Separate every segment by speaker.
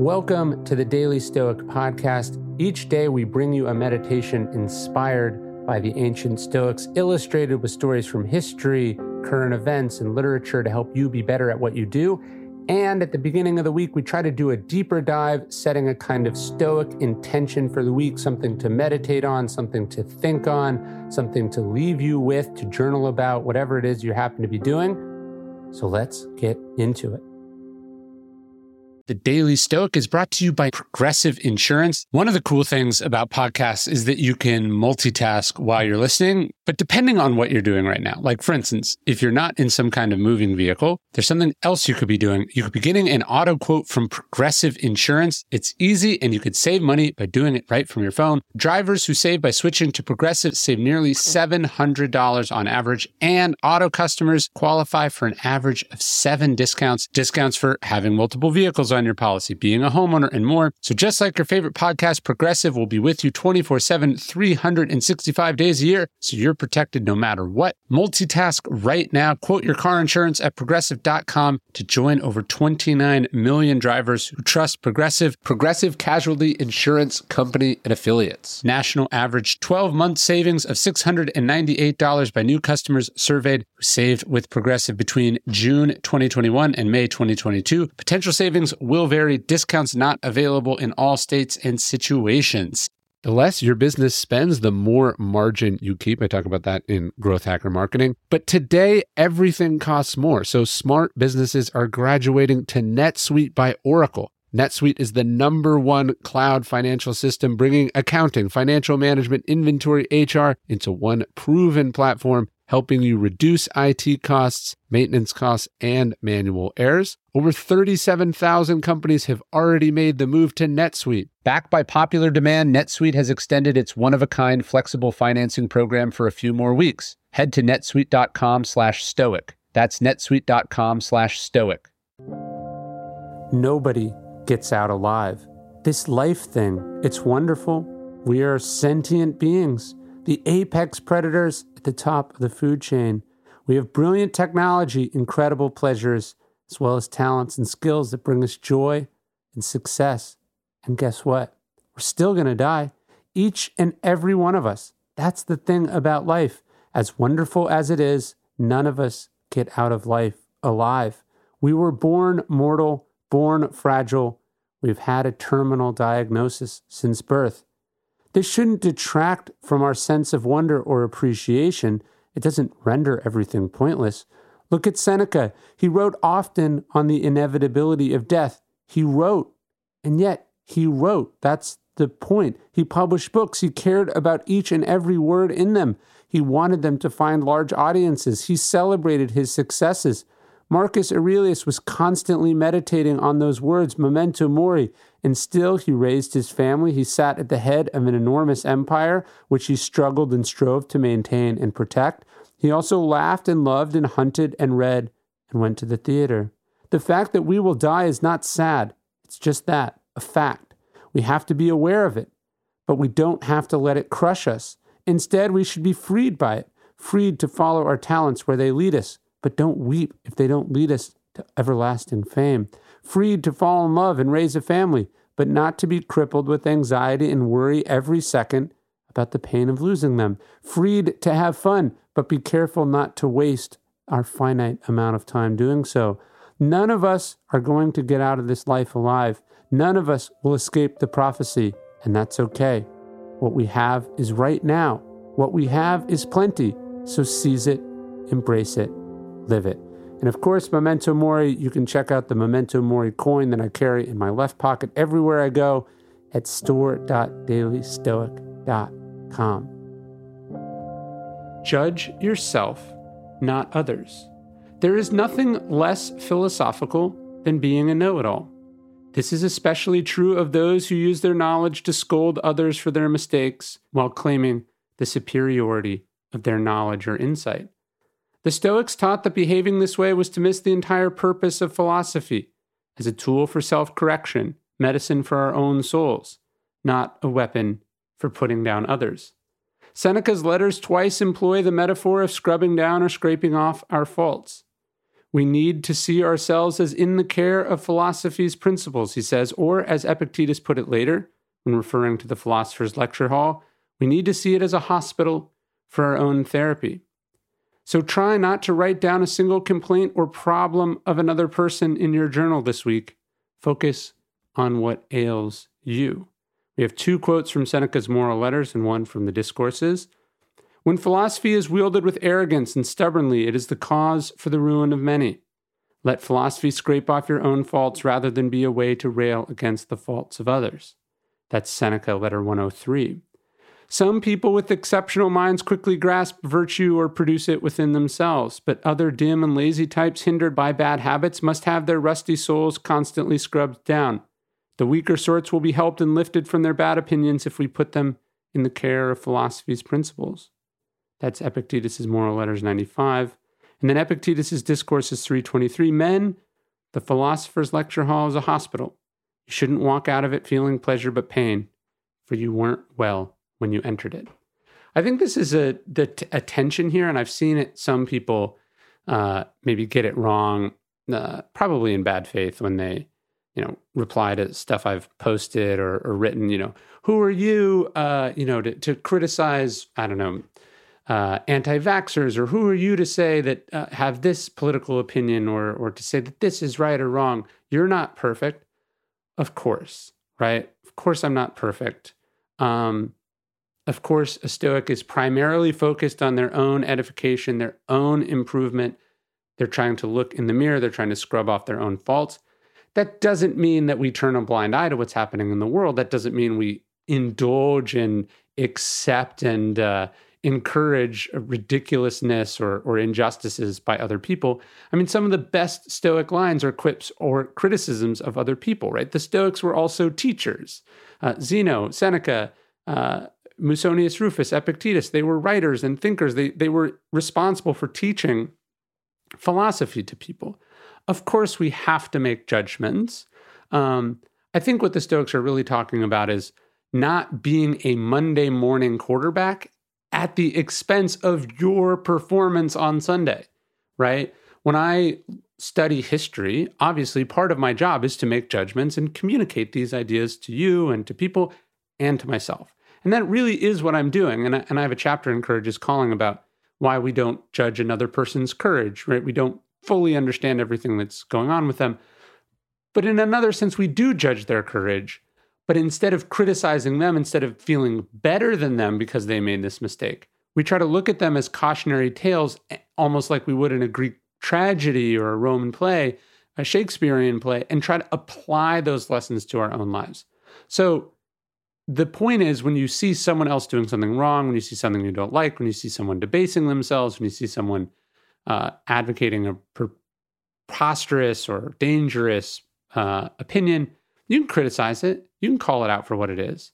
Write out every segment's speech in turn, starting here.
Speaker 1: Welcome to the Daily Stoic Podcast. Each day we bring you a meditation inspired by the ancient Stoics, illustrated with stories from history, current events, and literature to help you be better at what you do. And at the beginning of the week, we try to do a deeper dive, setting a kind of Stoic intention for the week, something to meditate on, something to think on, something to leave you with, to journal about, whatever it is you happen to be doing. So let's get into it. The Daily Stoic is brought to you by Progressive Insurance. One of the cool things about podcasts is that you can multitask while you're listening, but depending on what you're doing right now, like for instance, if you're not in some kind of moving vehicle, there's something else you could be doing. You could be getting an auto quote from Progressive Insurance. It's easy and you could save money by doing it right from your phone. Drivers who save by switching to Progressive save nearly $700 on average, and auto customers qualify for an average of seven discounts, discounts for having multiple vehicles on on your policy, being a homeowner, and more. So, just like your favorite podcast, Progressive will be with you 24 7, 365 days a year, so you're protected no matter what. Multitask right now. Quote your car insurance at progressive.com to join over 29 million drivers who trust Progressive, Progressive Casualty Insurance Company and affiliates. National average 12 month savings of $698 by new customers surveyed who saved with Progressive between June 2021 and May 2022. Potential savings will vary. Discounts not available in all states and situations. The less your business spends, the more margin you keep. I talk about that in Growth Hacker Marketing. But today, everything costs more. So smart businesses are graduating to NetSuite by Oracle. NetSuite is the number one cloud financial system, bringing accounting, financial management, inventory, HR into one proven platform helping you reduce IT costs, maintenance costs, and manual errors. Over 37,000 companies have already made the move to NetSuite. Backed by popular demand, NetSuite has extended its one-of-a-kind flexible financing program for a few more weeks. Head to netsuite.com/stoic. That's netsuite.com/stoic. Nobody gets out alive. This life thing, it's wonderful. We are sentient beings the apex predators at the top of the food chain. We have brilliant technology, incredible pleasures, as well as talents and skills that bring us joy and success. And guess what? We're still going to die, each and every one of us. That's the thing about life. As wonderful as it is, none of us get out of life alive. We were born mortal, born fragile. We've had a terminal diagnosis since birth. This shouldn't detract from our sense of wonder or appreciation. It doesn't render everything pointless. Look at Seneca. He wrote often on the inevitability of death. He wrote, and yet he wrote. That's the point. He published books. He cared about each and every word in them. He wanted them to find large audiences. He celebrated his successes. Marcus Aurelius was constantly meditating on those words, memento mori, and still he raised his family. He sat at the head of an enormous empire, which he struggled and strove to maintain and protect. He also laughed and loved and hunted and read and went to the theater. The fact that we will die is not sad. It's just that, a fact. We have to be aware of it, but we don't have to let it crush us. Instead, we should be freed by it, freed to follow our talents where they lead us but don't weep if they don't lead us to everlasting fame. Freed to fall in love and raise a family, but not to be crippled with anxiety and worry every second about the pain of losing them. Freed to have fun, but be careful not to waste our finite amount of time doing so. None of us are going to get out of this life alive. None of us will escape the prophecy, and that's okay. What we have is right now. What we have is plenty, so seize it, embrace it live it. And of course, Memento Mori, you can check out the Memento Mori coin that I carry in my left pocket everywhere I go at store.dailystoic.com. Judge yourself, not others. There is nothing less philosophical than being a know it all. This is especially true of those who use their knowledge to scold others for their mistakes while claiming the superiority of their knowledge or insight. The Stoics taught that behaving this way was to miss the entire purpose of philosophy as a tool for self correction, medicine for our own souls, not a weapon for putting down others. Seneca's letters twice employ the metaphor of scrubbing down or scraping off our faults. We need to see ourselves as in the care of philosophy's principles, he says, or as Epictetus put it later, when referring to the philosopher's lecture hall, we need to see it as a hospital for our own therapy. So try not to write down a single complaint or problem of another person in your journal this week. Focus on what ails you. We have two quotes from Seneca's Moral Letters and one from the Discourses. When philosophy is wielded with arrogance and stubbornly, it is the cause for the ruin of many. Let philosophy scrape off your own faults rather than be a way to rail against the faults of others. That's Seneca, letter 103. Some people with exceptional minds quickly grasp virtue or produce it within themselves, but other dim and lazy types hindered by bad habits must have their rusty souls constantly scrubbed down. The weaker sorts will be helped and lifted from their bad opinions if we put them in the care of philosophy's principles. That's Epictetus's Moral Letters 95. And then Epictetus's Discourses 323. Men, the philosopher's lecture hall is a hospital. You shouldn't walk out of it feeling pleasure but pain, for you weren't well when you entered it. I think this is a, the t- a tension here, and I've seen it. Some people uh, maybe get it wrong, uh, probably in bad faith when they you know, reply to stuff I've posted or, or written, you know, who are you, uh, you know, to, to criticize, I don't know, uh, anti-vaxxers, or who are you to say that uh, have this political opinion or, or to say that this is right or wrong? You're not perfect. Of course, right? Of course, I'm not perfect. Um, of course, a Stoic is primarily focused on their own edification, their own improvement. They're trying to look in the mirror, they're trying to scrub off their own faults. That doesn't mean that we turn a blind eye to what's happening in the world. That doesn't mean we indulge and accept and uh, encourage ridiculousness or, or injustices by other people. I mean, some of the best Stoic lines are quips or criticisms of other people, right? The Stoics were also teachers. Uh, Zeno, Seneca, uh, Musonius Rufus, Epictetus, they were writers and thinkers. They, they were responsible for teaching philosophy to people. Of course, we have to make judgments. Um, I think what the Stoics are really talking about is not being a Monday morning quarterback at the expense of your performance on Sunday, right? When I study history, obviously part of my job is to make judgments and communicate these ideas to you and to people and to myself. And that really is what I'm doing. And I, and I have a chapter in Courage is calling about why we don't judge another person's courage, right? We don't fully understand everything that's going on with them. But in another sense, we do judge their courage. But instead of criticizing them, instead of feeling better than them because they made this mistake, we try to look at them as cautionary tales, almost like we would in a Greek tragedy or a Roman play, a Shakespearean play, and try to apply those lessons to our own lives. So the point is when you see someone else doing something wrong, when you see something you don't like, when you see someone debasing themselves, when you see someone uh, advocating a preposterous or dangerous uh, opinion, you can criticize it, you can call it out for what it is,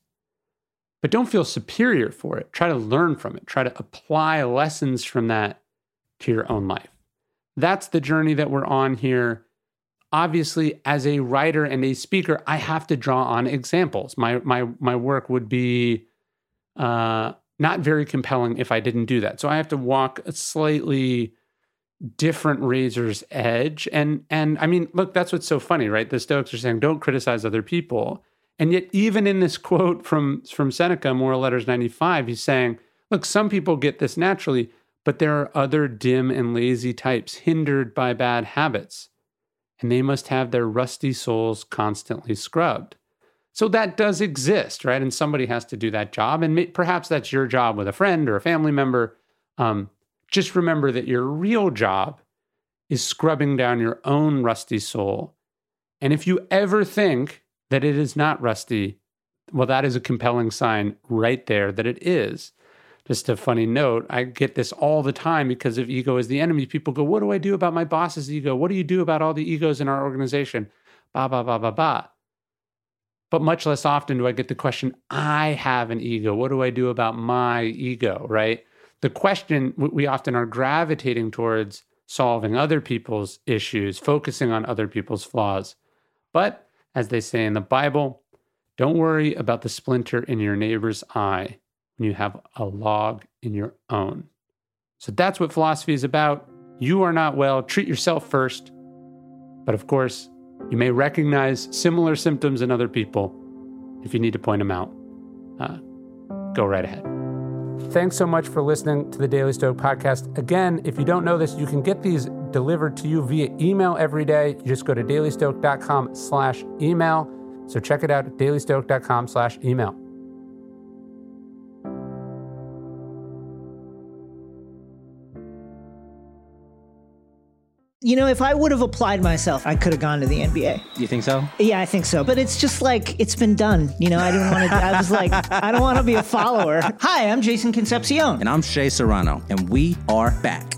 Speaker 1: but don't feel superior for it. Try to learn from it, try to apply lessons from that to your own life. That's the journey that we're on here. Obviously, as a writer and a speaker, I have to draw on examples. My my my work would be uh, not very compelling if I didn't do that. So I have to walk a slightly different razor's edge and and i mean look that's what's so funny right the stoics are saying don't criticize other people and yet even in this quote from from seneca moral letters 95 he's saying look some people get this naturally but there are other dim and lazy types hindered by bad habits and they must have their rusty souls constantly scrubbed so that does exist right and somebody has to do that job and perhaps that's your job with a friend or a family member um, just remember that your real job is scrubbing down your own rusty soul. And if you ever think that it is not rusty, well, that is a compelling sign right there that it is. Just a funny note, I get this all the time because of ego is the enemy. People go, What do I do about my boss's ego? What do you do about all the egos in our organization? Ba, ba, ba, ba, ba. But much less often do I get the question, I have an ego. What do I do about my ego? Right? the question we often are gravitating towards solving other people's issues, focusing on other people's flaws. But as they say in the Bible, don't worry about the splinter in your neighbor's eye when you have a log in your own. So that's what philosophy is about. you are not well, treat yourself first. But of course, you may recognize similar symptoms in other people. If you need to point them out, uh, go right ahead. Thanks so much for listening to the Daily Stoic podcast. Again, if you don't know this, you can get these delivered to you via email every day. You just go to dailystoic.com slash email. So check it out at dailystoic.com slash email.
Speaker 2: You know, if I would have applied myself, I could have gone to the NBA.
Speaker 3: You think so?
Speaker 2: Yeah, I think so. But it's just like it's been done. You know, I didn't want to. I was like, I don't want to be a follower. Hi, I'm Jason Concepcion,
Speaker 3: and I'm Shea Serrano, and we are back.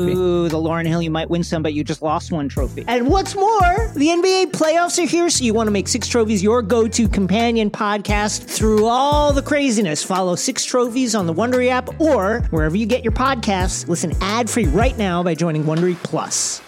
Speaker 2: Ooh, the Lauryn Hill, you might win some, but you just lost one trophy. And what's more, the NBA playoffs are here, so you want to make Six Trophies your go to companion podcast through all the craziness. Follow Six Trophies on the Wondery app or wherever you get your podcasts. Listen ad free right now by joining Wondery Plus.